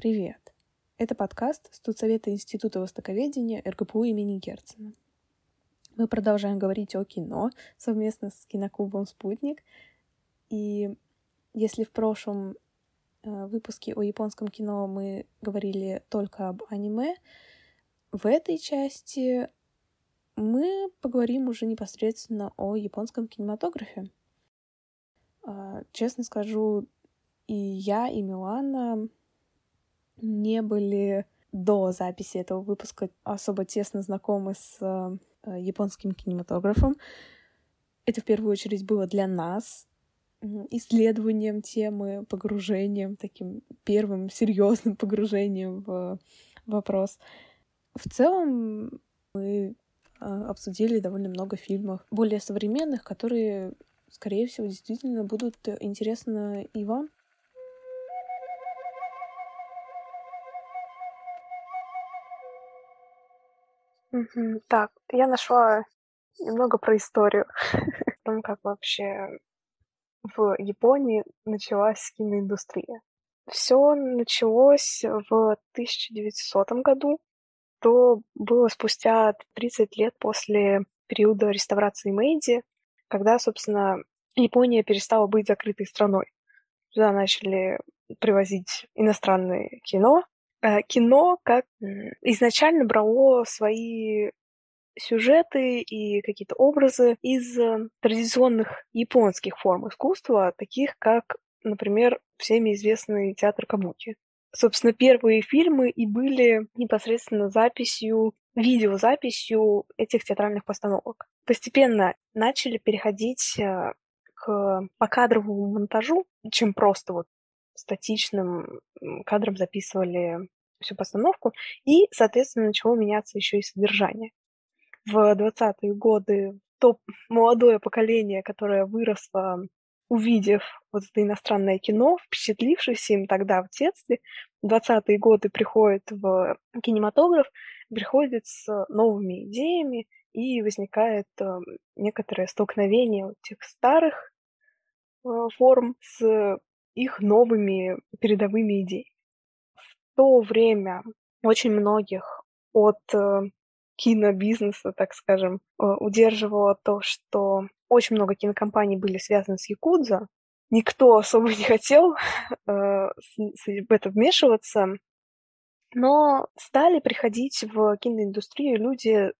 Привет! Это подкаст Студсовета Института Востоковедения РГПУ имени Герцена. Мы продолжаем говорить о кино совместно с киноклубом «Спутник». И если в прошлом э, выпуске о японском кино мы говорили только об аниме, в этой части мы поговорим уже непосредственно о японском кинематографе. А, честно скажу, и я, и Милана не были до записи этого выпуска особо тесно знакомы с э, японским кинематографом. Это в первую очередь было для нас исследованием темы, погружением, таким первым серьезным погружением в вопрос. В целом мы э, обсудили довольно много фильмов более современных, которые, скорее всего, действительно будут интересны и вам. Так, я нашла немного про историю. О том, как вообще в Японии началась киноиндустрия. Все началось в 1900 году. То было спустя 30 лет после периода реставрации Мэйдзи, когда, собственно, Япония перестала быть закрытой страной. Туда начали привозить иностранное кино, кино как изначально брало свои сюжеты и какие-то образы из э, традиционных японских форм искусства, таких как, например, всеми известный театр Кабуки. Собственно, первые фильмы и были непосредственно записью, видеозаписью этих театральных постановок. Постепенно начали переходить э, к покадровому монтажу, чем просто вот статичным кадром записывали всю постановку, и, соответственно, начало меняться еще и содержание. В 20-е годы то молодое поколение, которое выросло, увидев вот это иностранное кино, впечатлившись им тогда в детстве, в 20-е годы приходит в кинематограф, приходит с новыми идеями, и возникает э, некоторое столкновение тех старых э, форм с их новыми передовыми идеями. В то время очень многих от э, кинобизнеса, так скажем, э, удерживало то, что очень много кинокомпаний были связаны с Якудза. Никто особо не хотел э, в это вмешиваться, но стали приходить в киноиндустрию люди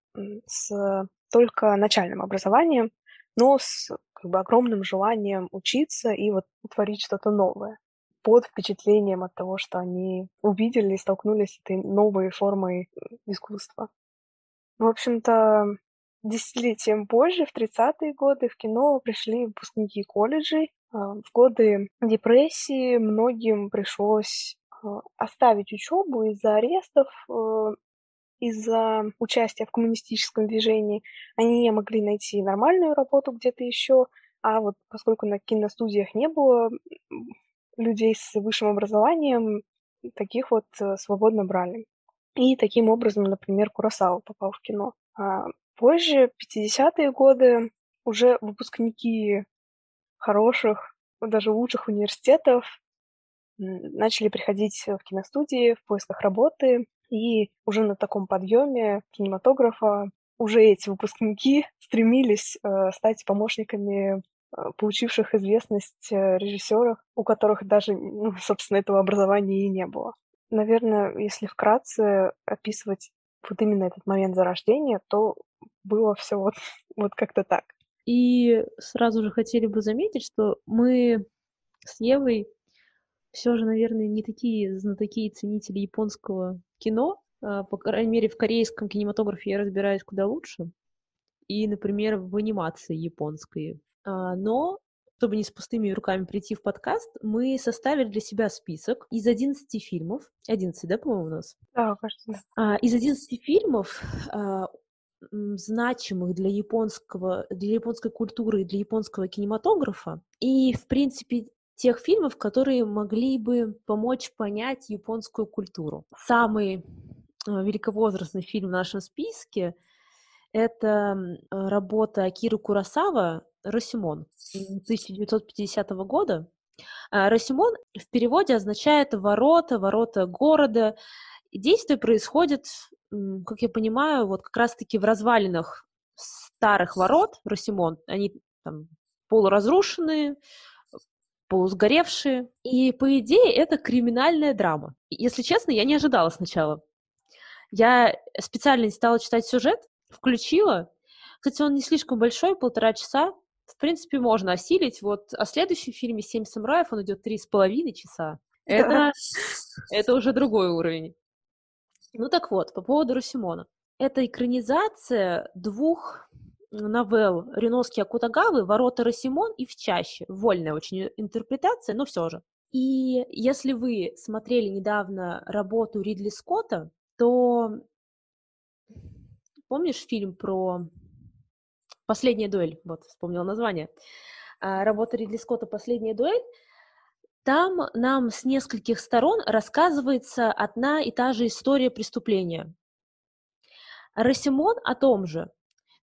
с только начальным образованием, но с как бы огромным желанием учиться и вот творить что-то новое под впечатлением от того, что они увидели и столкнулись с этой новой формой э, искусства. В общем-то, десятилетием позже, в 30-е годы, в кино пришли выпускники колледжей. А, в годы депрессии многим пришлось а, оставить учебу из-за арестов, э, из-за участия в коммунистическом движении они не могли найти нормальную работу где-то еще, а вот поскольку на киностудиях не было людей с высшим образованием, таких вот э, свободно брали. И таким образом, например, Курасава попал в кино. А позже, 50-е годы, уже выпускники хороших, даже лучших университетов начали приходить в киностудии в поисках работы, и уже на таком подъеме кинематографа уже эти выпускники стремились э, стать помощниками э, получивших известность э, режиссеров, у которых даже, ну, собственно, этого образования и не было. Наверное, если вкратце описывать вот именно этот момент зарождения, то было все вот, вот как-то так. И сразу же хотели бы заметить, что мы с Евой все же, наверное, не такие знатоки и ценители японского кино. А, по крайней мере, в корейском кинематографе я разбираюсь куда лучше. И, например, в анимации японской. А, но чтобы не с пустыми руками прийти в подкаст, мы составили для себя список из 11 фильмов. 11, да, по-моему, у нас? Да, кажется, да. А, из 11 фильмов, значимых для японского, для японской культуры и для японского кинематографа. И, в принципе, тех фильмов, которые могли бы помочь понять японскую культуру. Самый э, великовозрастный фильм в нашем списке — это работа Акиры Курасава «Росимон» 1950 года. А, Росимон в переводе означает ворота, ворота города. Действие происходит, как я понимаю, вот как раз-таки в развалинах старых ворот Росимон. Они там полуразрушенные, полусгоревшие. И, по идее, это криминальная драма. Если честно, я не ожидала сначала. Я специально не стала читать сюжет, включила. Кстати, он не слишком большой, полтора часа. В принципе, можно осилить. Вот о следующем фильме «Семь самураев» он идет три с половиной часа. Это, это уже другой уровень. Ну так вот, по поводу Русимона. Это экранизация двух новелл Риноски Акутагавы «Ворота Росимон» и «В чаще». Вольная очень интерпретация, но все же. И если вы смотрели недавно работу Ридли Скотта, то помнишь фильм про «Последняя дуэль»? Вот, вспомнила название. А, работа Ридли Скотта «Последняя дуэль». Там нам с нескольких сторон рассказывается одна и та же история преступления. Росимон о том же.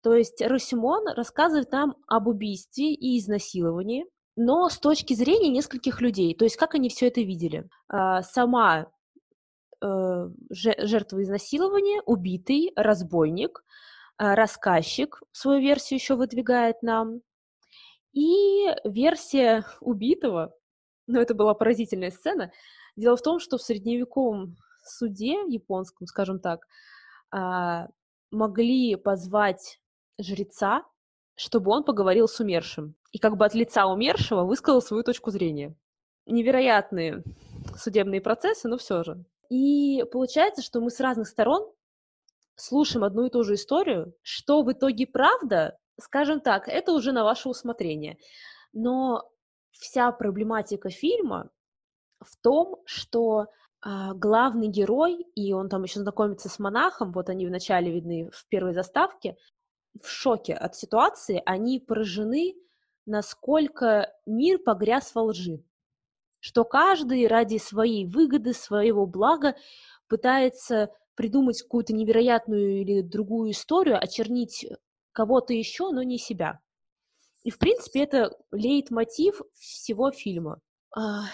То есть Росимон рассказывает нам об убийстве и изнасиловании, но с точки зрения нескольких людей, то есть как они все это видели. А, сама э, жертва изнасилования, убитый, разбойник, а, рассказчик свою версию еще выдвигает нам, и версия убитого, ну это была поразительная сцена. Дело в том, что в средневековом суде японском, скажем так, а, могли позвать жреца, чтобы он поговорил с умершим. И как бы от лица умершего высказал свою точку зрения. Невероятные судебные процессы, но все же. И получается, что мы с разных сторон слушаем одну и ту же историю, что в итоге правда, скажем так, это уже на ваше усмотрение. Но вся проблематика фильма в том, что а, главный герой, и он там еще знакомится с монахом, вот они вначале видны в первой заставке, в шоке от ситуации, они поражены, насколько мир погряз во лжи, что каждый ради своей выгоды, своего блага пытается придумать какую-то невероятную или другую историю, очернить кого-то еще, но не себя. И, в принципе, это лейтмотив всего фильма. А,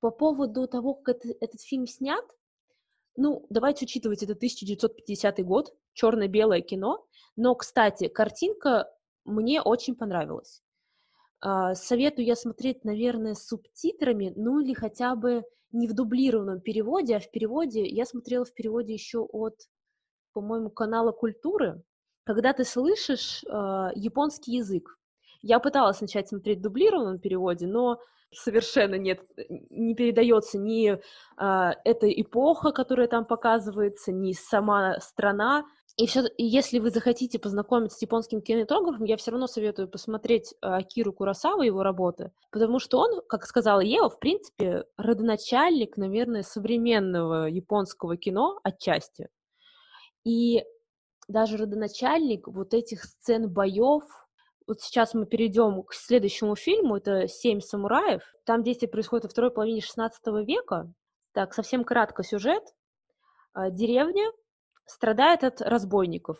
по поводу того, как это, этот фильм снят, ну, давайте учитывать, это 1950 год, черно-белое кино, но, кстати, картинка мне очень понравилась. А, советую я смотреть, наверное, с субтитрами, ну или хотя бы не в дублированном переводе, а в переводе. Я смотрела в переводе еще от, по-моему, канала Культуры, когда ты слышишь э, японский язык. Я пыталась начать смотреть в дублированном переводе, но совершенно нет, не передается ни э, эта эпоха, которая там показывается, ни сама страна. И, все, и если вы захотите познакомиться с японским кинематографом, я все равно советую посмотреть э, Киру Курасава, его работы, потому что он, как сказала Ева, в принципе, родоначальник, наверное, современного японского кино отчасти. И даже родоначальник вот этих сцен боев, вот сейчас мы перейдем к следующему фильму, это «Семь самураев». Там действие происходит во второй половине XVI века. Так, совсем кратко сюжет. А, деревня, страдает от разбойников.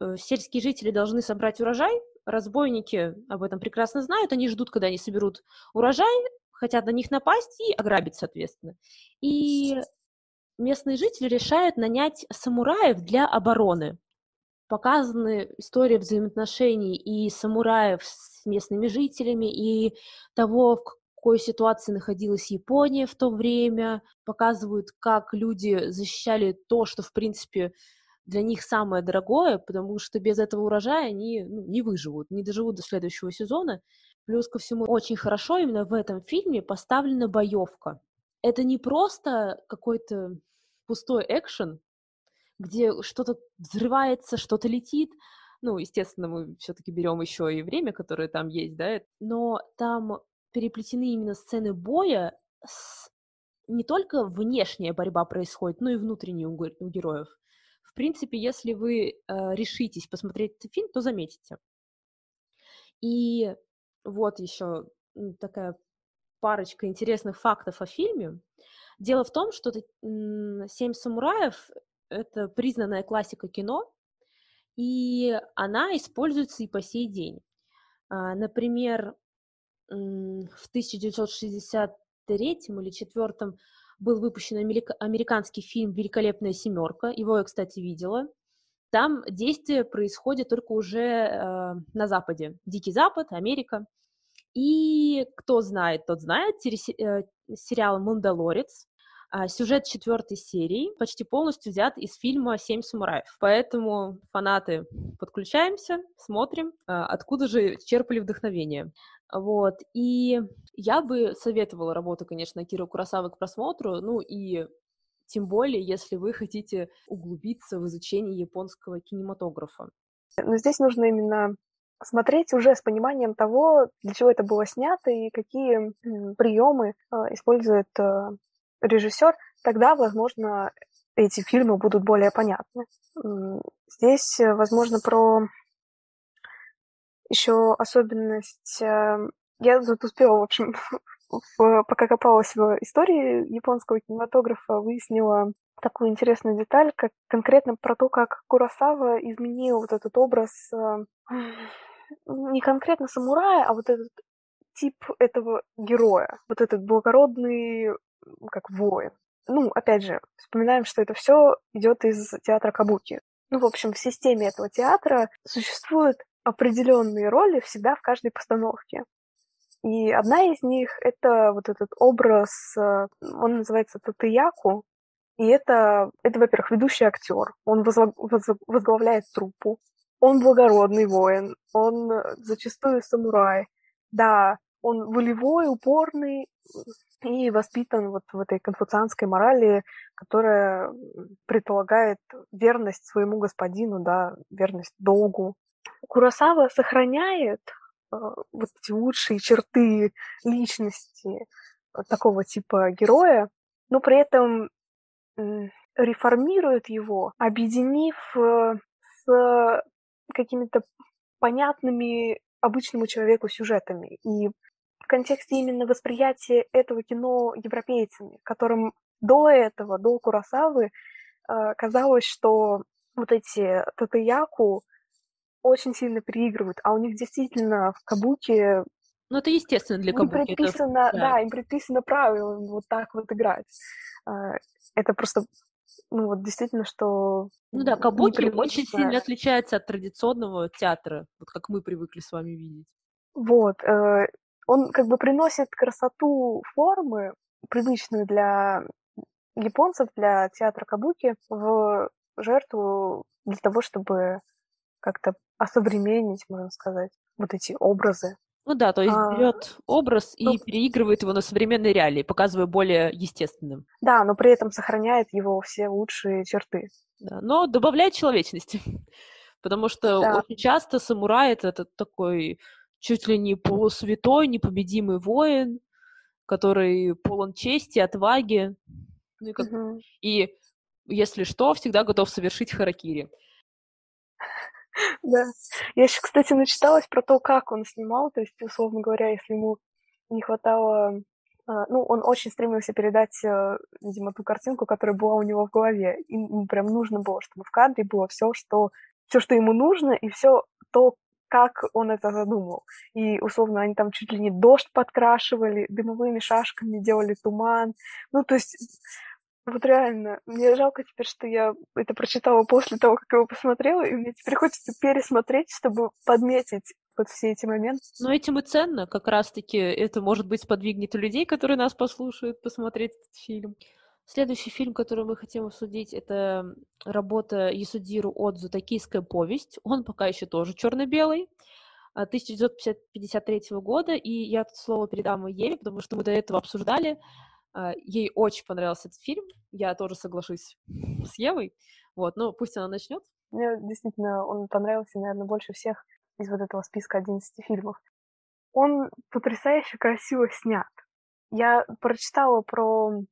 Э, сельские жители должны собрать урожай, разбойники об этом прекрасно знают, они ждут, когда они соберут урожай, хотят на них напасть и ограбить, соответственно. И местные жители решают нанять самураев для обороны. Показаны истории взаимоотношений и самураев с местными жителями, и того, в какой ситуации находилась Япония в то время, показывают, как люди защищали то, что, в принципе, для них самое дорогое, потому что без этого урожая они ну, не выживут, не доживут до следующего сезона. Плюс ко всему, очень хорошо именно в этом фильме поставлена боевка. Это не просто какой-то пустой экшен, где что-то взрывается, что-то летит. Ну, естественно, мы все-таки берем еще и время, которое там есть, да, но там переплетены именно сцены боя, с... не только внешняя борьба происходит, но и внутренняя у, у героев. В принципе, если вы э, решитесь посмотреть этот фильм, то заметите. И вот еще такая парочка интересных фактов о фильме. Дело в том, что «Семь самураев» — это признанная классика кино, и она используется и по сей день. А, например, в 1963 или 4 был выпущен американский фильм «Великолепная семерка». Его я, кстати, видела. Там действие происходит только уже э, на Западе. Дикий Запад, Америка. И кто знает, тот знает, э, сериал «Мандалорец», сюжет четвертой серии почти полностью взят из фильма «Семь самураев». Поэтому фанаты подключаемся, смотрим, а, откуда же черпали вдохновение. Вот. И я бы советовала работу, конечно, Киры Курасавы к просмотру, ну и тем более, если вы хотите углубиться в изучение японского кинематографа. Но здесь нужно именно смотреть уже с пониманием того, для чего это было снято и какие приемы а, использует режиссер, тогда, возможно, эти фильмы будут более понятны. Здесь, э, возможно, про еще особенность... Э, я тут успела, в общем, пока копалась в истории японского кинематографа, выяснила такую интересную деталь, как конкретно про то, как Курасава изменил вот этот образ э, не конкретно самурая, а вот этот тип этого героя, вот этот благородный как воин. Ну, опять же, вспоминаем, что это все идет из театра Кабуки. Ну, в общем, в системе этого театра существуют определенные роли всегда в каждой постановке. И одна из них — это вот этот образ, э, он называется Татыяку, и это, это во-первых, ведущий актер. Он возглавляет труппу. Он благородный воин. Он зачастую самурай. Да, он волевой, упорный, и воспитан вот в этой конфуцианской морали, которая предполагает верность своему господину, да, верность долгу. Курасава сохраняет э, вот эти лучшие черты личности такого типа героя, но при этом э, реформирует его, объединив э, с какими-то понятными обычному человеку сюжетами. И контексте именно восприятия этого кино европейцами, которым до этого, до Курасавы, э, казалось, что вот эти татаяку очень сильно переигрывают, а у них действительно в Кабуке ну, это естественно для Кабуки. Им предписано, это... да. им предписано правило вот так вот играть. Э, это просто, ну, вот действительно, что... Ну да, Кабуки очень сильно отличается от традиционного театра, вот как мы привыкли с вами видеть. Вот. Э, он как бы приносит красоту формы, привычную для японцев, для театра кабуки, в жертву для того, чтобы как-то осовременить, можно сказать, вот эти образы. Ну да, то есть а, берет образ и ну, переигрывает его на современные реалии, показывая более естественным. Да, но при этом сохраняет его все лучшие черты. Да, но добавляет человечности. Потому что да. очень часто самурай это такой чуть ли не полусвятой, непобедимый воин, который полон чести, отваги. Ну и, как... угу. и если что, всегда готов совершить харакири. Да. Я еще, кстати, начиталась про то, как он снимал. То есть, условно говоря, если ему не хватало... А, ну, он очень стремился передать, э, видимо, ту картинку, которая была у него в голове. И ему прям нужно было, чтобы в кадре было все, что все, что ему нужно, и все то, как он это задумал. И, условно, они там чуть ли не дождь подкрашивали, дымовыми шашками делали туман. Ну, то есть, вот реально, мне жалко теперь, что я это прочитала после того, как его посмотрела, и мне теперь хочется пересмотреть, чтобы подметить вот все эти моменты. Но этим и ценно, как раз-таки это, может быть, сподвигнет людей, которые нас послушают, посмотреть этот фильм. Следующий фильм, который мы хотим обсудить, это работа Ясудиру Отзу «Токийская повесть». Он пока еще тоже черно-белый, 1953 а, года, и я тут слово передам Еве, потому что мы до этого обсуждали. А, ей очень понравился этот фильм, я тоже соглашусь с Евой, вот, но пусть она начнет. Мне действительно он понравился, наверное, больше всех из вот этого списка 11 фильмов. Он потрясающе красиво снят. Я прочитала про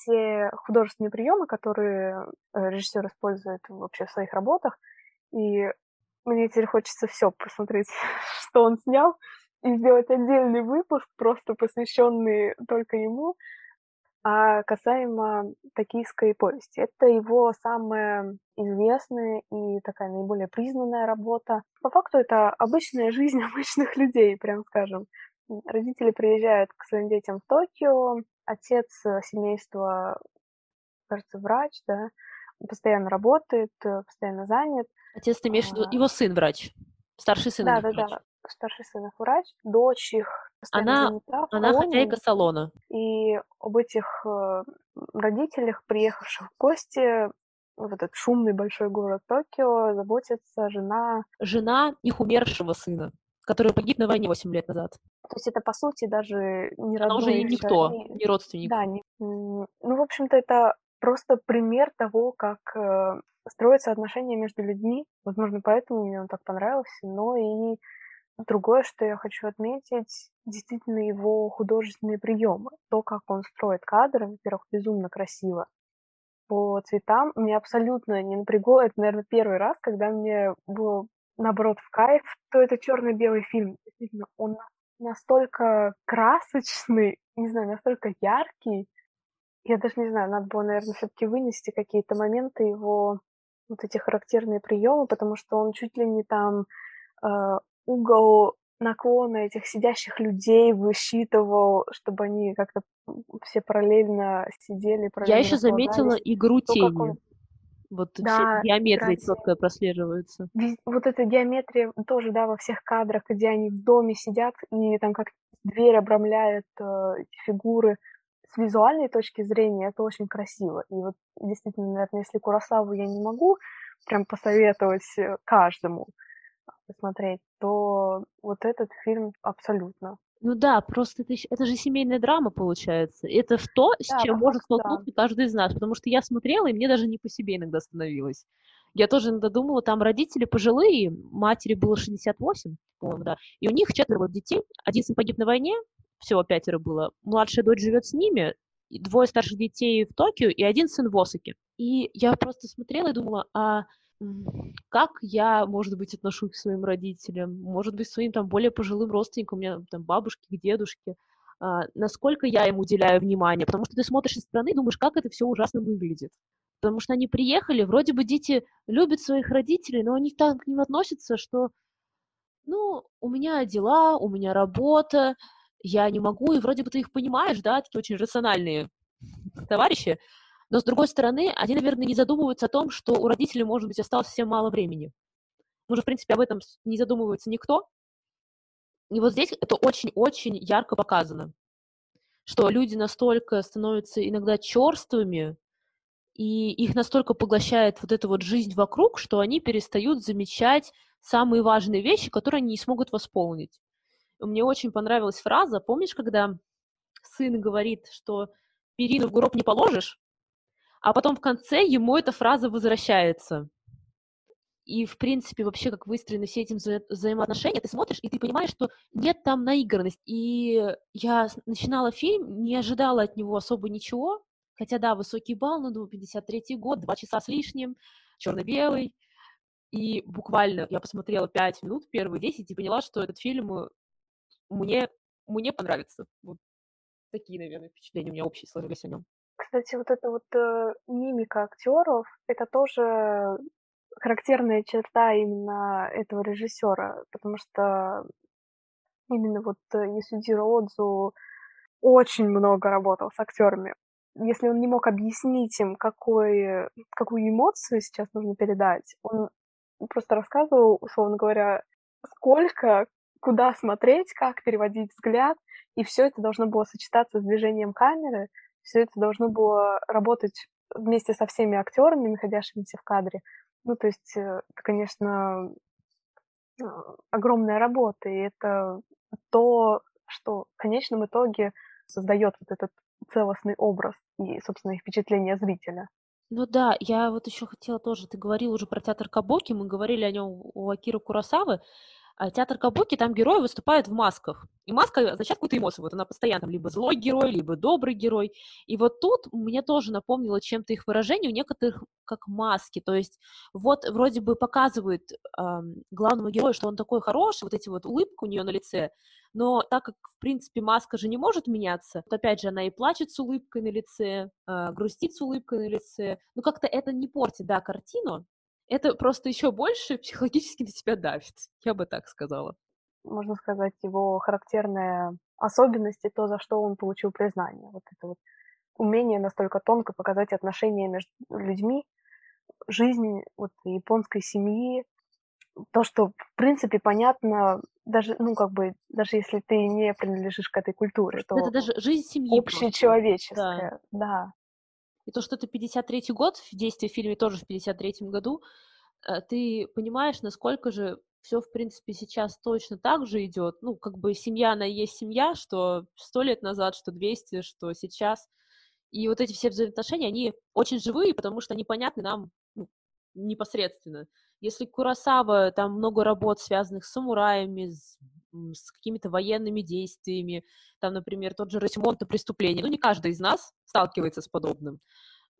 все художественные приемы, которые э, режиссер использует вообще в своих работах. И мне теперь хочется все посмотреть, что он снял, и сделать отдельный выпуск, просто посвященный только ему. А касаемо «Токийской повести», это его самая известная и такая наиболее признанная работа. По факту это обычная жизнь обычных людей, прям скажем. Родители приезжают к своим детям в Токио, отец э, семейства, кажется, врач, да, постоянно работает, э, постоянно занят. Отец, ты имеешь в виду, а. его сын врач, старший сын Да, да, врач. да, старший сын их врач, дочь их она, занята, она хозяйка салона. И об этих э, родителях, приехавших в гости, в этот шумный большой город Токио, заботится жена... Жена их умершего сына который погиб на войне 8 лет назад. То есть это, по сути, даже не родной... Она уже не никто, не родственник. Да, не... ну, в общем-то, это просто пример того, как э, строятся отношения между людьми. Возможно, поэтому мне он так понравился, но и другое, что я хочу отметить, действительно его художественные приемы. То, как он строит кадры, во-первых, безумно красиво. По цветам мне абсолютно не напрягло. Это, наверное, первый раз, когда мне было наоборот, в кайф, то это черно-белый фильм. Действительно, он настолько красочный, не знаю, настолько яркий. Я даже не знаю, надо было, наверное, все-таки вынести какие-то моменты его вот эти характерные приемы, потому что он чуть ли не там э, угол наклона этих сидящих людей высчитывал, чтобы они как-то все параллельно сидели. Параллельно Я еще заметила игру тени. Он... Вот да, геометрия четко прослеживается. Вот эта геометрия тоже, да, во всех кадрах, где они в доме сидят, и там как дверь обрамляет э, фигуры. С визуальной точки зрения это очень красиво. И вот действительно, наверное, если Курасаву я не могу прям посоветовать э, каждому посмотреть, то вот этот фильм абсолютно. Ну да, просто это, это же семейная драма получается. Это то, с да, чем может столкнуться да. каждый из нас. Потому что я смотрела, и мне даже не по себе иногда становилось. Я тоже иногда думала, там родители пожилые, матери было 68, по-моему, да, и у них четверо детей. Один сын погиб на войне, всего пятеро было. Младшая дочь живет с ними, двое старших детей в Токио и один сын в Осаке. И я просто смотрела и думала, а как я, может быть, отношусь к своим родителям, может быть, своим там более пожилым родственникам, у меня там бабушки, дедушки, а, насколько я им уделяю внимание, потому что ты смотришь со стороны и думаешь, как это все ужасно выглядит. Потому что они приехали, вроде бы дети любят своих родителей, но они так к ним относятся, что, ну, у меня дела, у меня работа, я не могу, и вроде бы ты их понимаешь, да, такие очень рациональные товарищи, но, с другой стороны, они, наверное, не задумываются о том, что у родителей, может быть, осталось совсем мало времени. Уже, в принципе, об этом не задумывается никто. И вот здесь это очень-очень ярко показано, что люди настолько становятся иногда черствыми, и их настолько поглощает вот эта вот жизнь вокруг, что они перестают замечать самые важные вещи, которые они не смогут восполнить. Мне очень понравилась фраза, помнишь, когда сын говорит, что перину в гроб не положишь, а потом в конце ему эта фраза возвращается. И, в принципе, вообще, как выстроены все эти вза- взаимоотношения, ты смотришь, и ты понимаешь, что нет там наигранности. И я начинала фильм, не ожидала от него особо ничего, хотя, да, высокий балл, ну, 53-й год, два часа с лишним, черно-белый, и буквально я посмотрела 5 минут, первые 10, и поняла, что этот фильм э, мне, мне понравится. Вот такие, наверное, впечатления у меня общие сложились о нем. Кстати, вот эта вот э, мимика актеров, это тоже характерная черта именно этого режиссера, потому что именно вот Ясудиро Отзу очень много работал с актерами. Если он не мог объяснить им, какой, какую эмоцию сейчас нужно передать, он просто рассказывал, условно говоря, сколько, куда смотреть, как переводить взгляд, и все это должно было сочетаться с движением камеры, все это должно было работать вместе со всеми актерами, находящимися в кадре. Ну, то есть, э, это, конечно, а, огромная работа, и это то, что в конечном итоге создает вот этот целостный образ и, собственно, впечатление зрителя. Ну да, я вот еще хотела тоже, ты говорил уже про театр Кабоки, мы говорили о нем у Акиры Курасавы, театр Кабуки, там герой выступает в масках. И маска означает какую-то эмоцию. Вот она постоянно либо злой герой, либо добрый герой. И вот тут мне тоже напомнило чем-то их выражение у некоторых как маски. То есть вот вроде бы показывает э, главному герою, что он такой хороший, вот эти вот улыбки у нее на лице, но так как, в принципе, маска же не может меняться, то, опять же, она и плачет с улыбкой на лице, э, грустит с улыбкой на лице, но как-то это не портит, да, картину, это просто еще больше психологически на тебя давит, я бы так сказала. можно сказать, его характерная особенность и то, за что он получил признание. Вот это вот умение настолько тонко показать отношения между людьми, жизнь вот японской семьи, то, что в принципе понятно даже, ну, как бы, даже если ты не принадлежишь к этой культуре, то Это даже жизнь семьи общечеловеческая, да. И то, что это 53-й год, в действии в фильме тоже в 53-м году, э, ты понимаешь, насколько же все, в принципе, сейчас точно так же идет. Ну, как бы семья, она и есть семья, что сто лет назад, что 200, что сейчас. И вот эти все взаимоотношения, они очень живые, потому что они понятны нам ну, непосредственно. Если Курасава, там много работ, связанных с самураями, с, с какими-то военными действиями, там, например, тот же Росимонт преступление, ну, не каждый из нас сталкивается с подобным.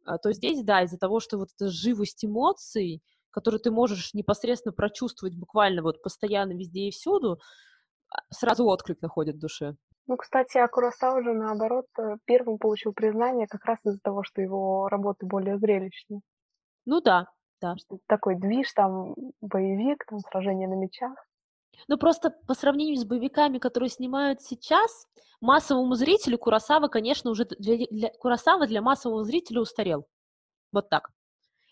А, то здесь, да, из-за того, что вот эта живость эмоций, которую ты можешь непосредственно прочувствовать буквально вот постоянно везде и всюду, а, сразу отклик находит в душе. Ну, кстати, а Курасава же, наоборот, э, первым получил признание как раз из-за того, что его работы более зрелищные. Ну да, да. Такой движ, там, боевик, там, сражение на мечах. Ну, просто по сравнению с боевиками, которые снимают сейчас, массовому зрителю Курасава, конечно, уже для, для Курасава для массового зрителя устарел. Вот так.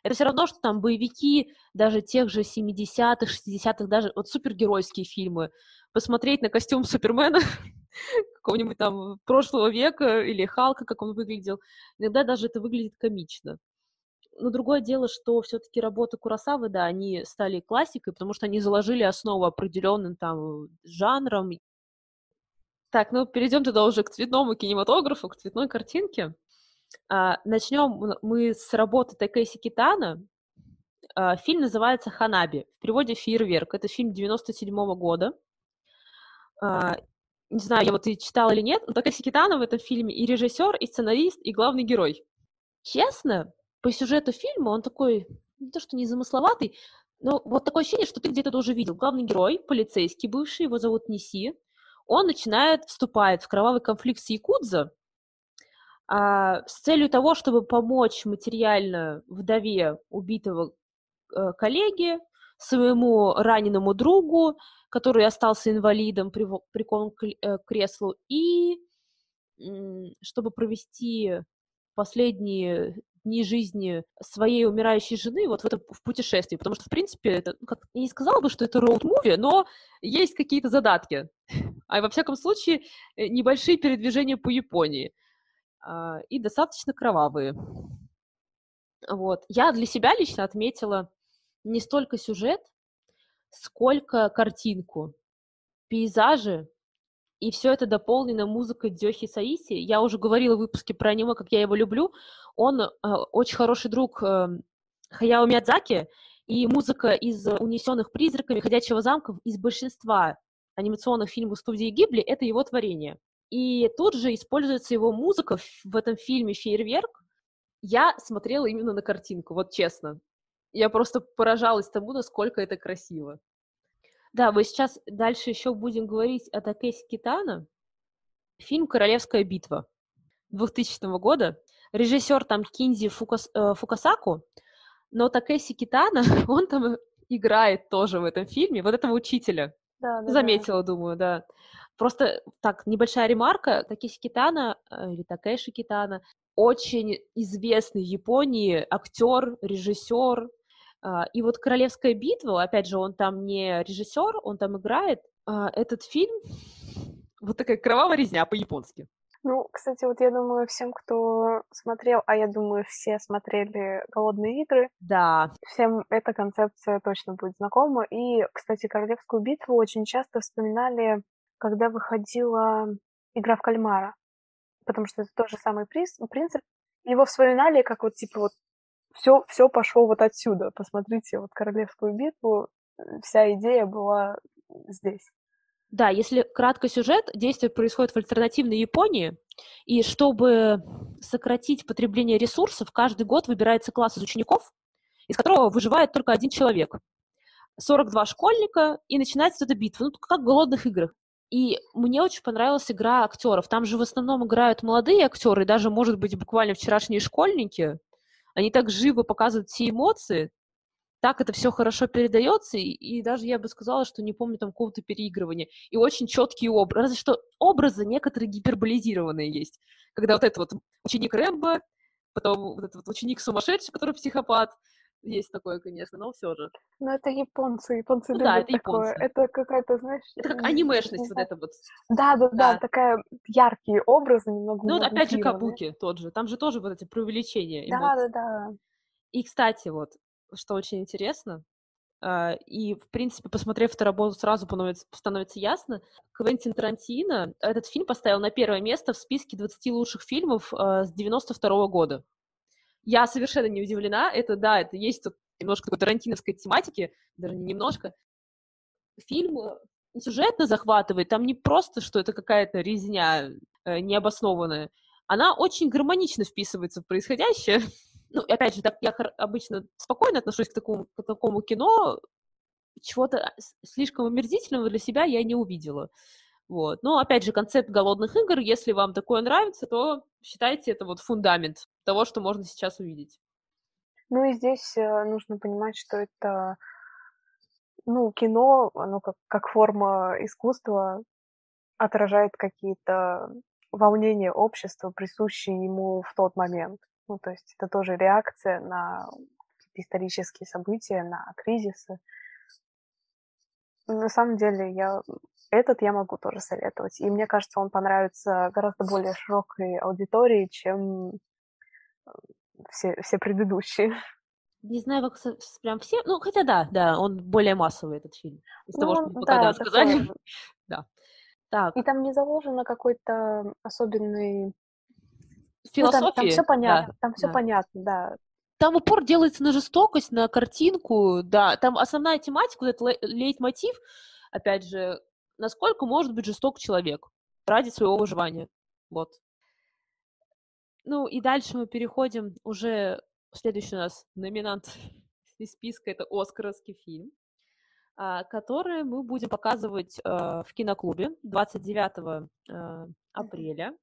Это все равно, что там боевики даже тех же 70-х, 60-х, даже вот супергеройские фильмы. Посмотреть на костюм Супермена какого-нибудь там прошлого века или Халка, как он выглядел, иногда даже это выглядит комично. Но другое дело, что все-таки работы Курасавы, да, они стали классикой, потому что они заложили основу определенным там жанром. Так, ну перейдем тогда уже к цветному кинематографу, к цветной картинке. А, начнем мы с работы Такэси Китана. А, фильм называется «Ханаби», в переводе «Фейерверк». Это фильм 97 -го года. А, не знаю, я вот и читала или нет, но Такэси Китана в этом фильме и режиссер, и сценарист, и главный герой. Честно, по сюжету фильма он такой, не то что незамысловатый, но вот такое ощущение, что ты где-то уже видел. Главный герой, полицейский бывший, его зовут Неси, он начинает, вступает в кровавый конфликт с Якудза, а, с целью того, чтобы помочь материально вдове убитого э, коллеги, своему раненому другу, который остался инвалидом, прикован к э, креслу, и чтобы провести последние дни жизни своей умирающей жены вот в этом в путешествии, потому что, в принципе, это, ну, как, я не сказала бы, что это роуд-муви, но есть какие-то задатки. А во всяком случае, э, небольшие передвижения по Японии. А, и достаточно кровавые. Вот. Я для себя лично отметила не столько сюжет, сколько картинку, пейзажи, и все это дополнено музыкой Дзёхи Саиси. Я уже говорила в выпуске про аниме, как я его люблю. Он э, очень хороший друг э, Хаяо Миядзаки, и музыка из «Унесенных призраками», «Ходячего замка» из большинства анимационных фильмов студии Гибли — это его творение. И тут же используется его музыка в этом фильме «Фейерверк». Я смотрела именно на картинку, вот честно. Я просто поражалась тому, насколько это красиво. Да, мы сейчас дальше еще будем говорить о Такеси Китана. Фильм «Королевская битва» 2000 года. Режиссер там Кинзи Фукас, э, Фукасаку, но Такеси Китана, он там играет тоже в этом фильме, вот этого учителя. Да, да, Заметила, да. думаю, да. Просто так, небольшая ремарка. Такеси Китана, э, или Такеши Китана, очень известный в Японии актер, режиссер. А, и вот «Королевская битва», опять же, он там не режиссер, он там играет. А, этот фильм, вот такая кровавая резня по-японски. Ну, кстати, вот я думаю, всем, кто смотрел, а я думаю, все смотрели «Голодные игры», да. всем эта концепция точно будет знакома. И, кстати, «Королевскую битву» очень часто вспоминали когда выходила игра в кальмара, потому что это тот же самый приз, принцип. Его вспоминали как вот типа вот все, все пошло вот отсюда. Посмотрите вот королевскую битву, вся идея была здесь. Да, если кратко сюжет, действие происходит в альтернативной Японии, и чтобы сократить потребление ресурсов, каждый год выбирается класс из учеников, из которого выживает только один человек. 42 школьника, и начинается эта битва, ну, как в голодных играх. И мне очень понравилась игра актеров. Там же в основном играют молодые актеры, даже, может быть, буквально вчерашние школьники. Они так живо показывают все эмоции. так это все хорошо передается, и, и даже я бы сказала, что не помню там какого-то переигрывания. И очень четкие образы. Разве что образы некоторые гиперболизированные есть. Когда вот этот вот ученик Рэмбо, потом вот этот вот ученик сумасшедший, который психопат, есть такое, конечно, но все же. Ну, это японцы, японцы ну, любят да, это такое. японцы. Это какая-то, знаешь... Это как анимешность вот это вот. Да, да, да, Да. такая яркие образы, немного Ну, вот опять же. Кабуки тот же. Там же тоже вот эти преувеличения Да, да, да. И, кстати, вот, что очень интересно, а, и, в принципе, посмотрев эту работу, сразу становится, становится ясно, Квентин Тарантино этот фильм поставил на первое место в списке 20 лучших фильмов а, с 92 года. Я совершенно не удивлена. Это, да, это есть тут немножко такой тарантиновской тематики, даже не немножко. Фильм э, сюжетно захватывает. Там не просто, что это какая-то резня э, необоснованная. Она очень гармонично вписывается в происходящее. Ну, опять же, так я обычно спокойно отношусь к такому, к такому кино. Чего-то слишком омерзительного для себя я не увидела. Вот. Но, опять же, концепт голодных игр, если вам такое нравится, то считайте это вот фундамент того, что можно сейчас увидеть. Ну и здесь э, нужно понимать, что это, ну, кино, оно как, как форма искусства отражает какие-то волнения общества, присущие ему в тот момент. Ну, то есть это тоже реакция на исторические события, на кризисы. На самом деле, я этот я могу тоже советовать. И мне кажется, он понравится гораздо более широкой аудитории, чем все, все предыдущие. Не знаю, как со- прям все... Ну, хотя да, да, он более массовый, этот фильм. Из того, что Ну, мы пока да, да, сказали. Да. Так, И там не заложено какой-то особенный... Ну, там, там все да, понятно, там все да. понятно, да. Там упор делается на жестокость, на картинку, да. Там основная тематика, вот этот лей- лейтмотив, опять же, насколько может быть жесток человек ради своего выживания. Вот. Ну и дальше мы переходим уже... Следующий у нас номинант из списка — это «Оскаровский фильм», а, который мы будем показывать а, в киноклубе 29 а, апреля.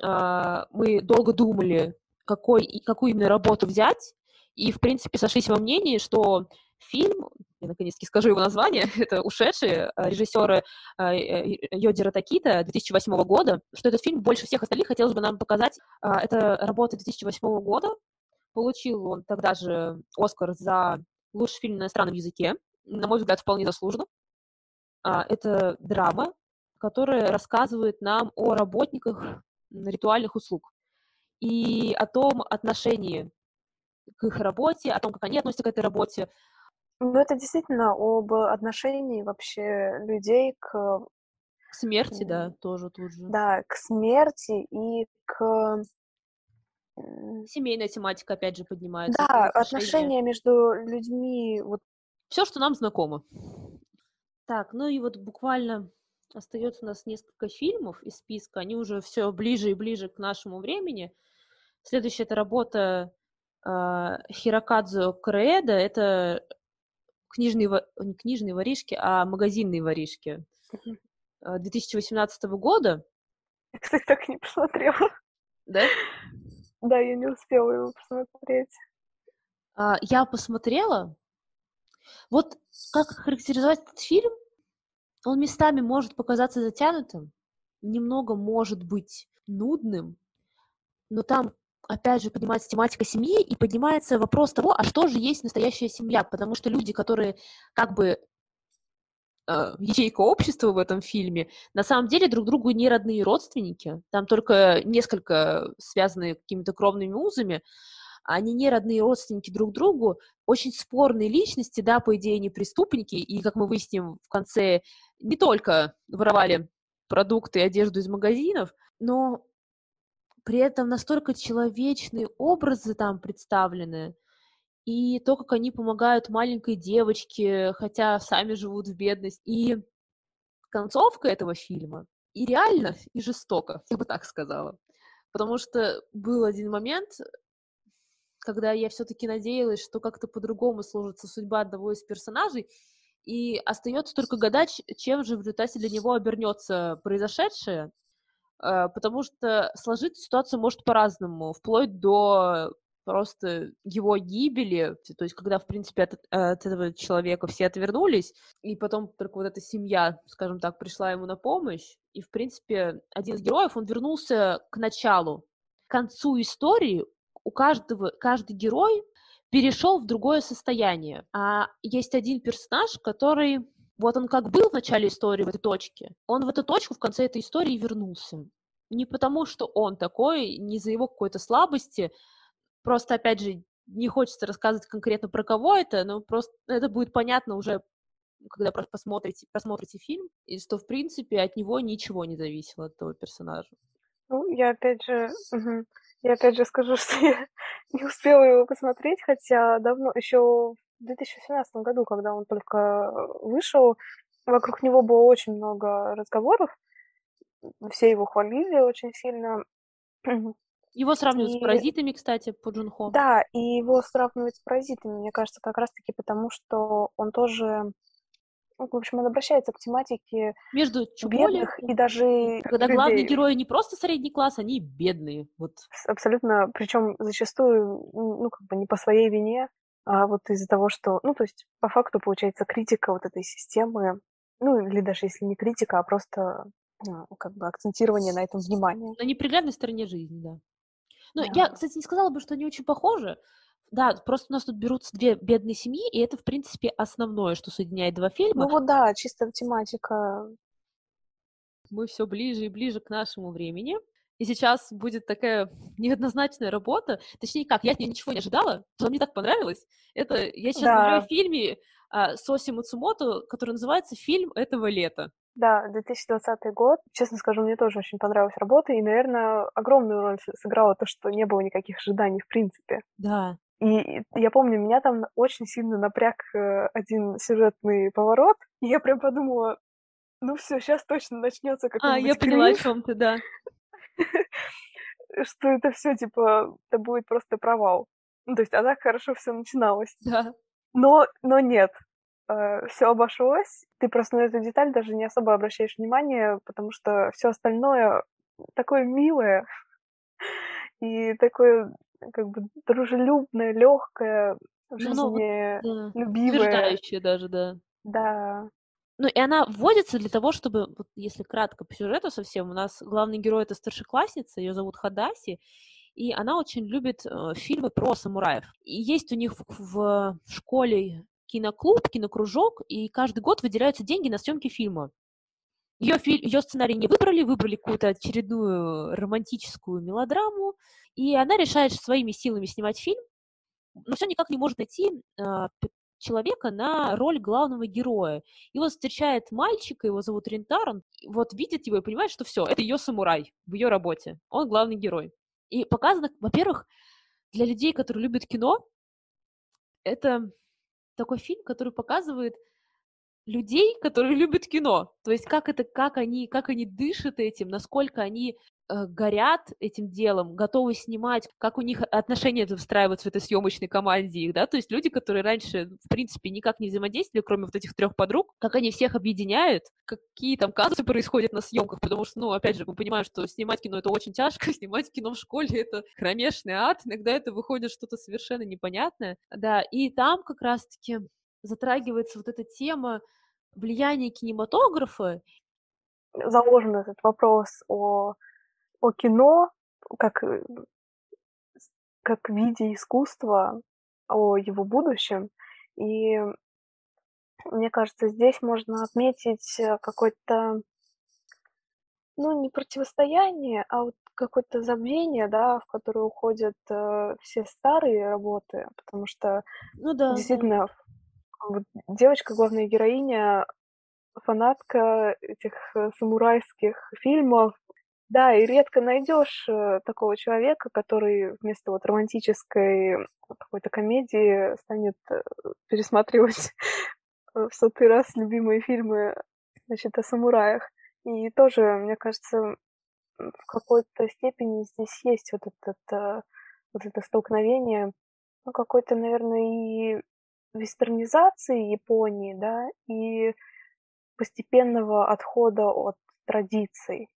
Мы долго думали, какой, какую именно работу взять, и, в принципе, сошлись во мнении, что фильм, я наконец-таки скажу его название, это «Ушедшие» а, режиссера а, э, Йодира Такита 2008 года, что этот фильм больше всех остальных хотелось бы нам показать. А, Это работа 2008 года, получил он тогда же Оскар за лучший фильм на иностранном языке, на мой взгляд, вполне заслуженно. А, Это драма, которая рассказывает нам о работниках ритуальных услуг и о том отношении к их работе, о том, как они относятся к этой работе. Ну, это действительно об отношении вообще людей к, К смерти, да, тоже тут же. да, к смерти и к... Семейная тематика, опять же, поднимается. Да, отношения между людьми, вот Все, что нам знакомо. Так, ну и вот буквально остается у нас несколько фильмов из списка. Они уже все ближе и ближе к нашему времени. Следующая это работа а, Хирокадзу Кореэда. Это книжные, не книжные воришки, а магазинные воришки. Мгм. а, 2018 года, я, кстати, так и не посмотрела. да? Да, я не успела его посмотреть. А, я посмотрела. Вот как характеризовать этот фильм? Он местами может показаться затянутым, немного может быть нудным, но там, опять же, поднимается тематика семьи и поднимается вопрос того, а что же есть настоящая семья? Потому что люди, которые как бы э, ячейка общества в этом фильме, на самом деле друг другу не родные родственники. Там только несколько связаны какими-то кровными узами. Они не родные родственники друг другу, очень спорные личности, да, по идее, не преступники, и, как мы выясним в конце, не только воровали продукты и одежду из магазинов, но при этом настолько человечные образы там представлены, и то, как они помогают маленькой девочке, хотя сами живут в бедности. И концовка этого фильма и реально, и жестоко, я бы так сказала. Потому что был один момент, когда я все-таки надеялась, что как-то по-другому сложится судьба одного из персонажей, и остается только гадать, чем же в результате для него обернется произошедшее, потому что сложиться ситуация может по-разному, вплоть до просто его гибели, то есть когда, в принципе, от, от этого человека все отвернулись, и потом только вот эта семья, скажем так, пришла ему на помощь, и, в принципе, один из героев, он вернулся к началу. К концу истории у каждого, каждый герой перешел в другое состояние. А есть один персонаж, который вот он как был в начале истории, в этой точке, он в эту точку в конце этой истории вернулся. Не потому, что он такой, не за его какой-то слабости, просто, опять же, не хочется рассказывать конкретно про кого это, но просто это будет понятно уже, когда посмотрите, посмотрите фильм, и что, в принципе, от него ничего не зависело, от этого персонажа. Ну, я опять же, угу. я опять же скажу, что я не успела его посмотреть, хотя давно, еще в 2017 году, когда он только вышел, вокруг него было очень много разговоров, все его хвалили очень сильно. Его сравнивают и... с паразитами, кстати, по Джунхо. Да, и его сравнивают с паразитами, мне кажется, как раз-таки потому, что он тоже ну, в общем, он обращается к тематике между бедных и даже когда людей. главные герои не просто средний класс, они бедные, вот. Абсолютно, причем зачастую, ну, как бы не по своей вине, а вот из-за того, что, ну, то есть по факту получается критика вот этой системы, ну, или даже если не критика, а просто ну, как бы акцентирование на этом внимание. На неприглядной стороне жизни, да. Ну, да. я, кстати, не сказала бы, что они очень похожи. Да, просто у нас тут берутся две бедные семьи, и это, в принципе, основное, что соединяет два фильма. Ну вот да, чисто тематика. Мы все ближе и ближе к нашему времени. И сейчас будет такая неоднозначная работа. Точнее, как, я от нее ничего не ожидала, но мне так понравилось. Это я сейчас да. говорю о фильме а, Соси Мацумото, который называется «Фильм этого лета». Да, 2020 год. Честно скажу, мне тоже очень понравилась работа, и, наверное, огромную роль сыграло то, что не было никаких ожиданий в принципе. Да. И я помню, меня там очень сильно напряг э, один сюжетный поворот, и я прям подумала, ну все, сейчас точно начнется какой-нибудь А, я поняла, о чем ты, да. Что это все типа, это будет просто провал. Ну, то есть, а так хорошо все начиналось. Да. Но, но нет, э, все обошлось. Ты просто на эту деталь даже не особо обращаешь внимание, потому что все остальное такое милое и такое как бы дружелюбное, легкое, жизни ну, да. любимое. даже, да. Да. Ну, и она вводится для того, чтобы, вот, если кратко по сюжету совсем, у нас главный герой — это старшеклассница, ее зовут Хадаси, и она очень любит э, фильмы про самураев. И есть у них в, в школе киноклуб, кинокружок, и каждый год выделяются деньги на съемки фильма. Ее, ее сценарий не выбрали, выбрали какую-то очередную романтическую мелодраму, и она решает своими силами снимать фильм, но все никак не может найти э, человека на роль главного героя. И вот встречает мальчика, его зовут Рентар, он вот видит его и понимает, что все, это ее самурай в ее работе. Он главный герой. И показано, во-первых, для людей, которые любят кино, это такой фильм, который показывает людей, которые любят кино. То есть как это, как они, как они дышат этим, насколько они э, горят этим делом, готовы снимать, как у них отношения выстраиваются в этой съемочной команде их, да, то есть люди, которые раньше, в принципе, никак не взаимодействовали, кроме вот этих трех подруг, как они всех объединяют, какие там казусы происходят на съемках, потому что, ну, опять же, мы понимаем, что снимать кино это очень тяжко, снимать кино в школе это кромешный ад, иногда это выходит что-то совершенно непонятное, да, и там как раз-таки затрагивается вот эта тема влияния кинематографа. Заложен этот вопрос о, о кино как, э, как виде искусства, о его будущем. И мне кажется, здесь можно отметить э, какой-то, ну, не противостояние, а вот какое-то забвение, да, в которое уходят э, все старые работы, потому что ну, да, действительно да вот девочка, главная героиня, фанатка этих э, самурайских фильмов. Да, и редко найдешь э, такого человека, который вместо вот романтической какой-то комедии станет э, пересматривать в сотый раз любимые фильмы, значит, о самураях. И тоже, мне кажется, в какой-то степени здесь есть вот, этот, вот это столкновение, ну, какой-то, наверное, и вестернизации Японии, да, и постепенного отхода от традиций.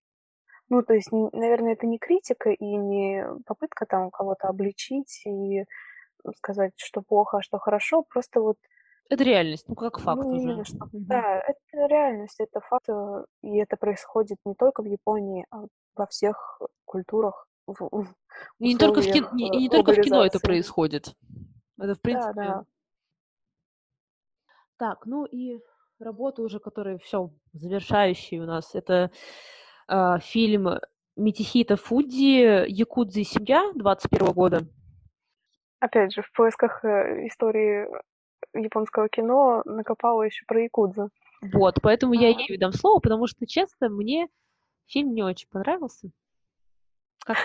Ну, то есть, наверное, это не критика и не попытка там кого-то обличить и сказать, что плохо, а что хорошо, просто вот это реальность, ну как факт ну, уже. Что, угу. Да, это реальность, это факт, э, и это происходит не только в Японии, а во всех культурах. В, и не только в кино, и не только в кино это происходит. Это в принципе. Да, да. Так, ну и работа уже, которая все завершающий у нас, это э, фильм Митихита Фудзи «Якудзи семья» 21 года. Опять же, в поисках э, истории японского кино накопала еще про Якудзу. Вот, поэтому я ей дам слово, потому что, честно, мне фильм не очень понравился. Как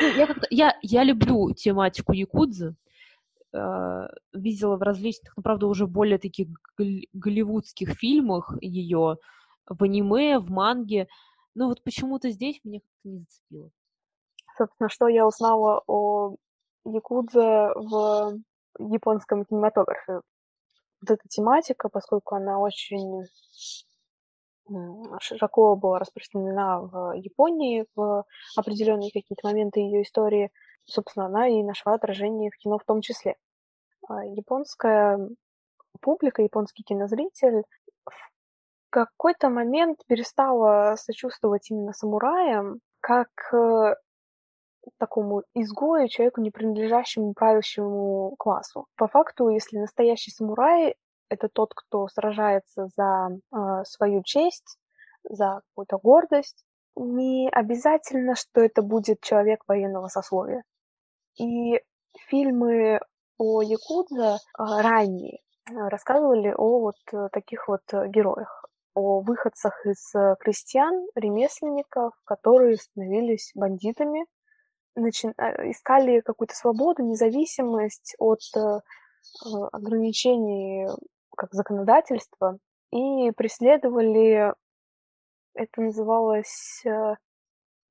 ну, я, я, я люблю тематику Якудзы, э, видела в различных, ну, правда, уже более таких голливудских фильмах ее, в аниме, в манге, но вот почему-то здесь меня как-то не зацепило. Собственно, что я узнала о Якудзе в японском кинематографе. Вот эта тематика, поскольку она очень широко была распространена в Японии в определенные какие-то моменты ее истории, собственно, она и нашла отражение в кино в том числе. А японская публика, японский кинозритель в какой-то момент перестала сочувствовать именно самураям как э, такому изгою, человеку, не принадлежащему правящему классу. По факту, если настоящий самурай — это тот, кто сражается за э, свою честь, за какую-то гордость, не обязательно, что это будет человек военного сословия. И фильмы о Якудзе а, ранние рассказывали о вот э, таких вот э, героях, о выходцах из э, крестьян, ремесленников, которые становились бандитами, начи... искали какую-то свободу, независимость от ограничений как законодательства и преследовали, это называлось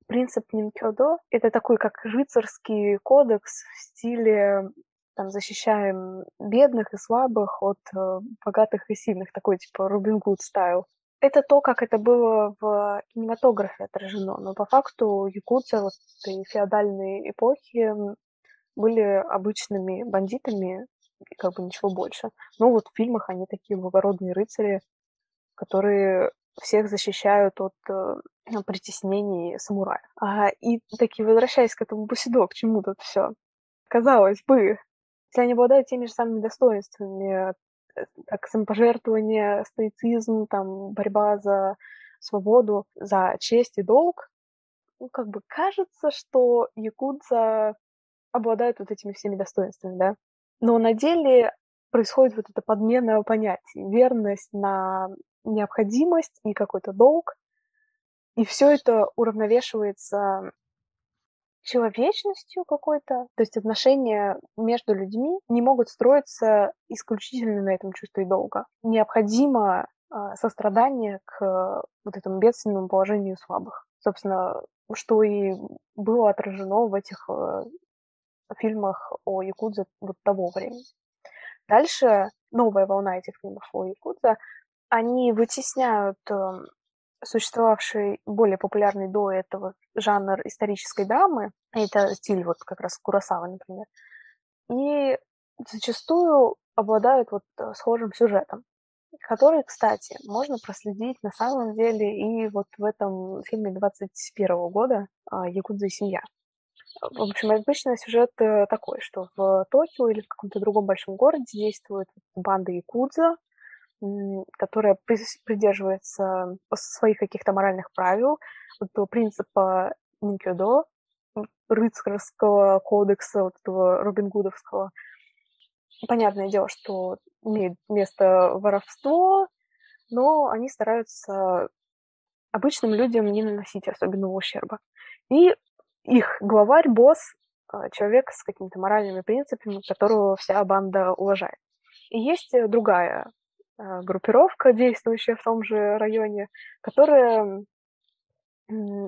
принцип Нинкёдо. Это такой как рыцарский кодекс в стиле там защищаем бедных и слабых от э, богатых и сильных, такой типа Робин Гуд стайл. Это то, как это было в кинематографе отражено, но по факту якутцы вот этой феодальной эпохи были обычными бандитами, как бы ничего больше. Но вот в фильмах они такие благородные рыцари, которые всех защищают от э, притеснений самураев. А, и таки возвращаясь к этому Бусидо, к чему тут все. Казалось бы, если они обладают теми же самыми достоинствами, э, как самопожертвование, стоицизм, там, борьба за свободу, за честь и долг, ну, как бы кажется, что якудза обладают вот этими всеми достоинствами, да. Но на деле происходит вот эта подмена понятий. Верность на необходимость и какой-то долг. И все это уравновешивается человечностью какой-то. То есть отношения между людьми не могут строиться исключительно на этом чувстве долга. Необходимо э, сострадание к вот этому бедственному положению слабых. Собственно, что и было отражено в этих э, фильмах о Якудзе вот того времени. Дальше новая волна этих фильмов о Якудзе, они вытесняют эм, существовавший более популярный до этого жанр исторической драмы, это стиль вот как раз Курасава, например, и зачастую обладают вот э, схожим сюжетом, который, кстати, можно проследить на самом деле и вот в этом фильме 21 года а, «Якудза и семья». В общем, обычно сюжет э, такой, что в Токио или в каком-то другом большом городе действует банда Якудза, которая придерживается своих каких-то моральных правил, вот принципа Никюдо, рыцарского кодекса, вот этого Робин Гудовского. Понятное дело, что имеет место воровство, но они стараются обычным людям не наносить особенного ущерба. И их главарь, босс, а, человек с какими-то моральными принципами, которого вся банда уважает. И есть другая группировка, действующая в том же районе, которая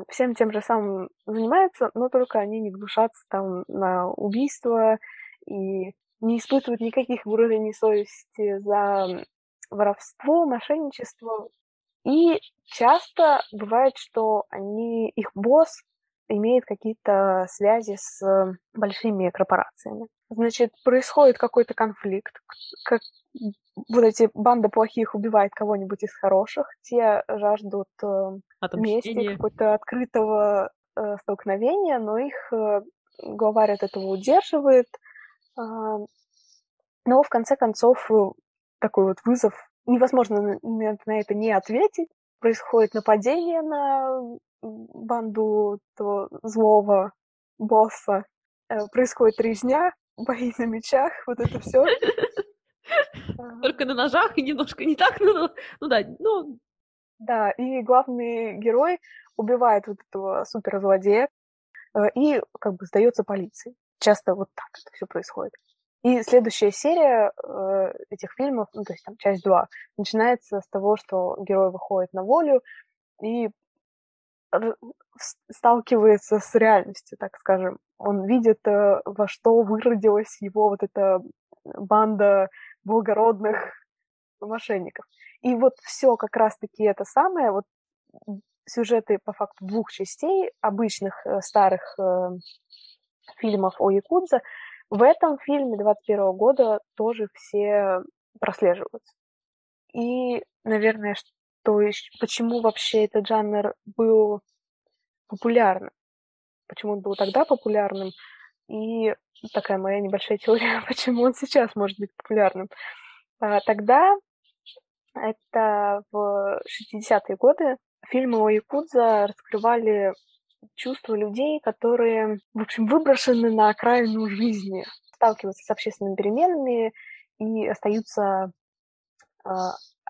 всем тем же самым занимается, но только они не гнушатся там на убийство и не испытывают никаких уровней совести за воровство, мошенничество. И часто бывает, что они, их босс имеет какие-то связи с большими корпорациями. Значит, происходит какой-то конфликт, как вот эти банда плохих убивает кого-нибудь из хороших, те жаждут э, мести, какого-то открытого э, столкновения, но их э, главарь от этого удерживает. Э, но в конце концов э, такой вот вызов невозможно на, на это не ответить. Происходит нападение на банду того злого босса. Э, происходит резня, бои на мечах, вот это все. Только на ножах и немножко не так, ну, ну да, ну... Да, и главный герой убивает вот этого суперзлодея э, и как бы сдается полиции. Часто вот так это все происходит. И следующая серия э, этих фильмов, ну, то есть там часть 2, начинается с того, что герой выходит на волю и сталкивается с реальностью, так скажем. Он видит, э, во что выродилась его вот эта банда благородных мошенников. И вот все как раз-таки это самое, вот сюжеты по факту двух частей обычных э, старых э, фильмов о Якудзе, в этом фильме 21 года тоже все прослеживаются. И, наверное, что почему вообще этот жанр был популярным, почему он был тогда популярным, и такая моя небольшая теория, почему он сейчас может быть популярным. А, тогда, это в 60-е годы, фильмы о Якудза раскрывали чувства людей, которые, в общем, выброшены на окраину жизни, сталкиваются с общественными переменами и остаются э,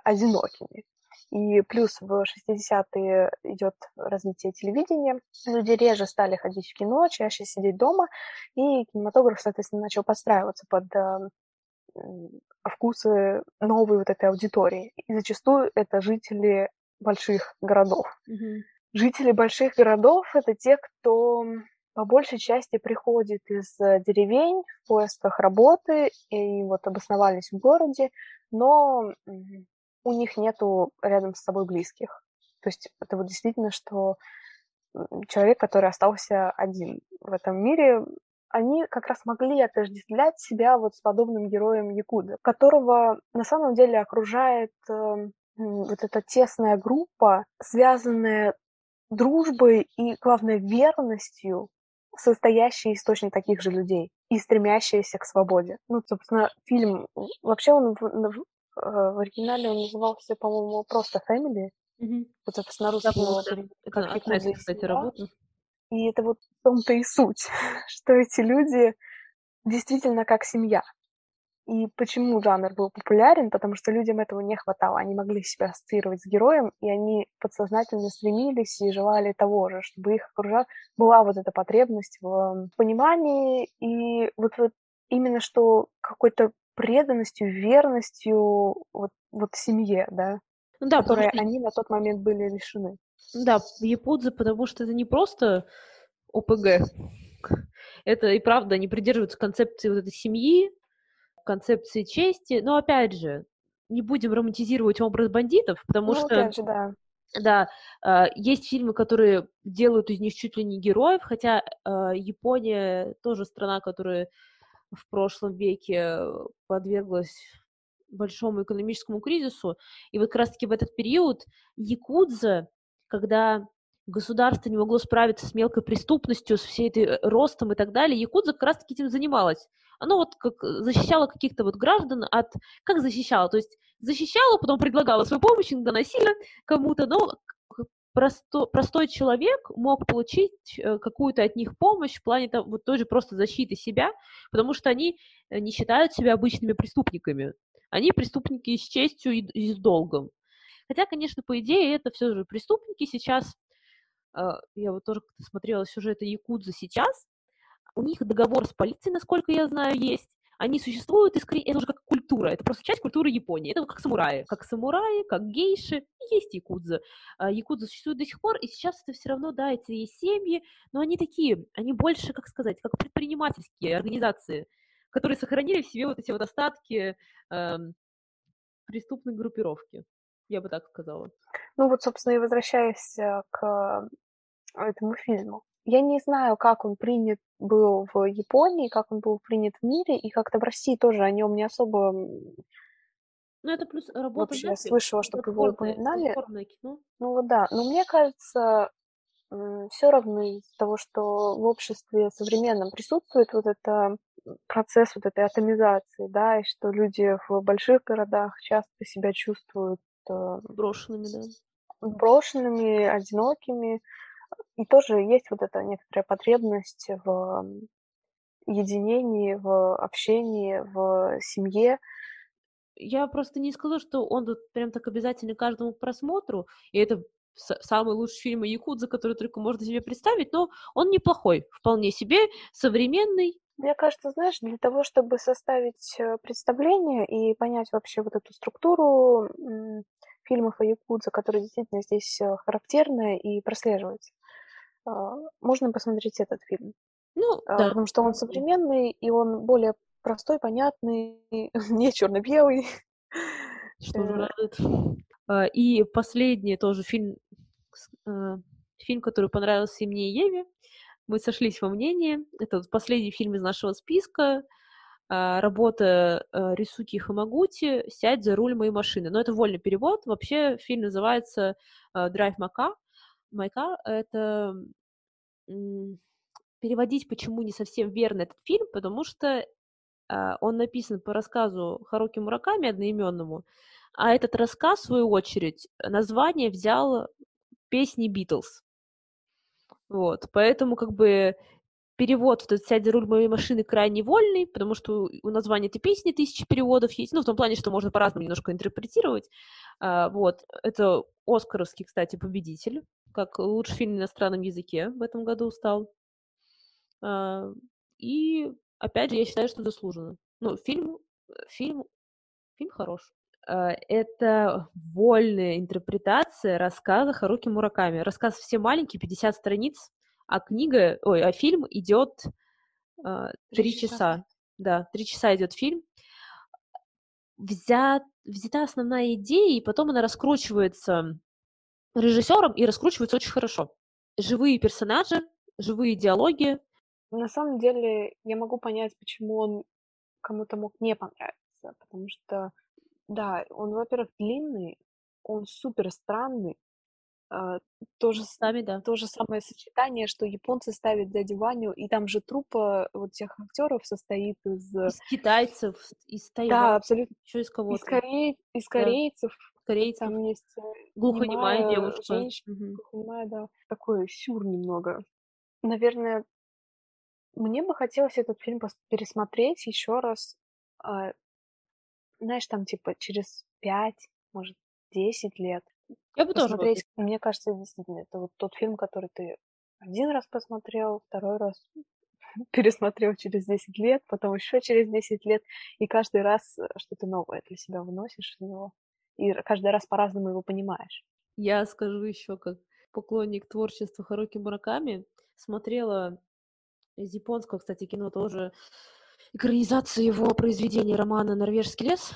одинокими. И плюс в 60-е идет развитие телевидения. Люди реже стали ходить в кино, чаще сидеть дома, и кинематограф, соответственно, начал подстраиваться под э, вкусы новой вот этой аудитории. И зачастую это жители больших городов. Mm-hmm. Жители больших городов — это те, кто по большей части приходит из деревень в поисках работы и вот обосновались в городе, но у них нету рядом с собой близких. То есть это вот действительно, что человек, который остался один в этом мире, они как раз могли отождествлять себя вот с подобным героем Якуда, которого на самом деле окружает э, вот эта тесная группа, связанная дружбой и, главное, верностью, состоящая из точно таких же людей и стремящаяся к свободе. Ну, собственно, фильм, вообще он в, Э, в оригинале он назывался, по-моему, просто Family. Угу. Вот, собственно, русский его как Якудза, кстати, работа. И это вот в том-то и суть, что эти люди действительно как семья. И почему жанр был популярен? Потому что людям этого не хватало. Они могли себя ассоциировать с героем, и они подсознательно стремились и желали того же, чтобы их окружала была вот эта потребность в понимании и вот, вот именно что какой-то преданностью, верностью вот, вот семье, да, ну, да которой что... они на тот момент были лишены. Да, в Япудзе, потому что это не просто ОПГ, это и правда, они придерживаются концепции вот этой семьи, концепции чести, но опять же, не будем романтизировать образ бандитов, потому ну, что... Же, да. Да, э, есть фильмы, которые делают из них чуть ли не героев, хотя э, Япония тоже страна, которая в прошлом веке подверглась большому экономическому кризису. И вот как раз-таки в этот период Якудза, когда государство не могло справиться с мелкой преступностью, с всей этой э, ростом и так далее, Якудза как раз-таки этим занималась. Оно вот как защищало каких-то вот граждан от... Как защищало? То есть защищало, потом предлагало свою помощь, иногда насильно кому-то, но просто, простой человек мог получить э, какую-то от них помощь в плане там, вот тоже просто защиты себя, потому что они э, не считают себя обычными преступниками. Они преступники с честью и с долгом. Хотя, конечно, по идее, это все же преступники сейчас. Э, я вот тоже смотрела сюжеты Якудза сейчас. У них договор с полицией, насколько я знаю, есть они существуют, и скорее это уже как культура, это просто часть культуры Японии. Это как самураи, как самураи, как гейши, есть якудза. А, якудза существует до сих пор, и сейчас это все равно, да, эти семьи, но они такие, они больше, как сказать, как предпринимательские организации, которые сохранили в себе вот эти вот остатки э, преступной группировки. Я бы так сказала. Ну вот, собственно, и возвращаясь э, к этому фильму. Я не знаю, как он принят был в Японии, как он был принят в мире, и как-то в России тоже о нем не особо ну, это плюс работа вообще я слышала, чтобы его упоминали. Ну вот да, но мне кажется, все равно из-за того, что в обществе современном присутствует вот это процесс вот этой атомизации, да, и что люди в больших городах часто себя чувствуют э, Брошенными, да. брошенными, одинокими. И тоже есть вот эта некоторая потребность в единении, в общении, в семье. Я просто не скажу, что он тут прям так обязательно каждому просмотру, и это самый лучший фильм о Якудзе, который только можно себе представить, но он неплохой, вполне себе, современный. Мне кажется, знаешь, для того, чтобы составить э, представление и понять вообще вот эту структуру фильмов о Якудзе, которая действительно здесь э, характерная и прослеживается, можно посмотреть этот фильм. Ну, А, да. Потому что он современный, и он более простой, понятный, не черно-белый. Что же Э, радует. А, И последний тоже фильм, а, фильм, который понравился и мне, и Еве. Мы сошлись во мнении. Это последний фильм из нашего списка. А, Работа а, Рисуки Хамагути «Сядь за руль моей машины». Но это вольный перевод. Вообще фильм называется а, «Drive My Car». My Car — это переводить почему не совсем верно этот фильм, потому что а, он написан по рассказу Харуки Мураками одноименному, а этот рассказ, в свою очередь, название взял песни Битлз. Вот, поэтому как бы перевод вот этот «Сядь за руль моей машины» крайне вольный, потому что у названия этой песни тысячи переводов есть, ну, в том плане, что можно по-разному немножко интерпретировать. А, вот, это Оскаровский, кстати, победитель, как лучший фильм на иностранном языке в этом году стал. А, и, опять же, я считаю, что заслуженно. Ну, фильм, фильм, фильм хорош. А, Это вольная интерпретация рассказа Харуки Мураками. Рассказ все маленький, 50 страниц, а книга, ой, а фильм идет а, три Три часа. часа. Да, три часа идет фильм. Взят, взята основная идея, и потом она раскручивается режиссером и раскручивается очень хорошо. Живые персонажи, живые диалоги. На самом деле, я могу понять, почему он кому-то мог не понравиться, потому что, да, он, во-первых, длинный, он супер странный, а, то же, Сами, да. то же самое сочетание, что японцы ставят дядю Ваню, и там же труппа вот тех актеров состоит из... Из китайцев, из Да, Тайваня, абсолютно. еще из Из, кого-то. корей... из Да. корейцев. Корейцев. Там есть э, Глухонемая немая девушка. женщина, Мгм. глухонемая, да. Такой сюр немного. Наверное, мне бы хотелось этот фильм пересмотреть еще раз. а, знаешь, там типа через пять, может, десять лет. Я бы тоже Посмотреть, мне кажется, действительно, это вот тот фильм, который ты один раз посмотрел, второй раз пересмотрел через 10 лет, потом еще через 10 лет, и каждый раз э, что-то новое для себя выносишь из него. И каждый раз по-разному его понимаешь. Я скажу еще как поклонник творчества Харуки Мураками. Смотрела из японского, кстати, кино тоже экранизацию его произведения романа «Норвежский лес».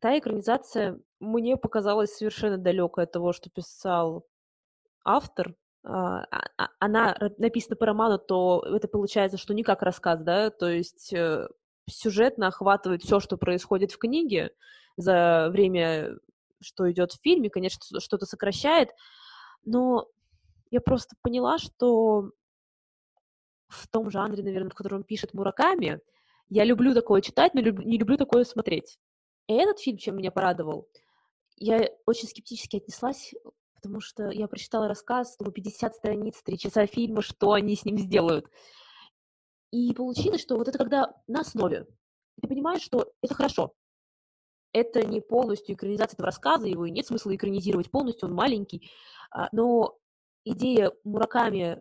Та экранизация мне показалась совершенно далекой от того, что писал автор. А, а- а- Она написана по роману, то это получается, что не как рассказ, да, то есть э, сюжетно охватывает все, что происходит в книге за время, что идет в фильме, конечно, что- что-то сокращает, но я просто поняла, что в том жанре, наверное, в котором пишет Мураками, я люблю такое читать, но не люблю такое смотреть. И этот фильм, чем меня порадовал, я очень скептически отнеслась, потому что я прочитала рассказ, думаю, 50 страниц, 3 часа фильма, что они с ним сделают. И получилось, что вот это когда на основе, ты понимаешь, что это хорошо. Это не полностью экранизация этого рассказа, его и нет смысла экранизировать полностью, он маленький. А, Но идея Мураками,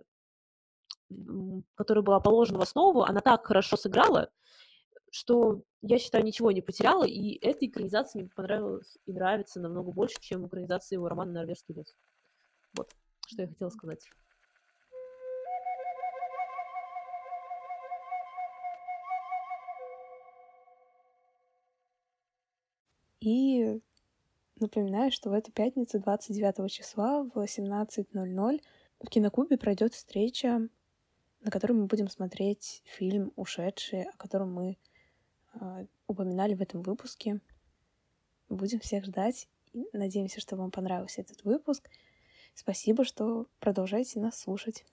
которая была положена в основу, она так хорошо сыграла, что, я считаю, ничего не потеряла, и эта экранизация мне понравилась и нравится намного больше, чем экранизация его романа «Норвежский лес». Вот, что я хотела сказать. И Напоминаю, что в эту пятницу, 29 числа в 18.00 в Кинокубе пройдет встреча, на которой мы будем смотреть фильм «Ушедшие», о котором мы э, упоминали в этом выпуске. Будем всех ждать. Надеемся, что вам понравился этот выпуск. Спасибо, что продолжаете нас слушать.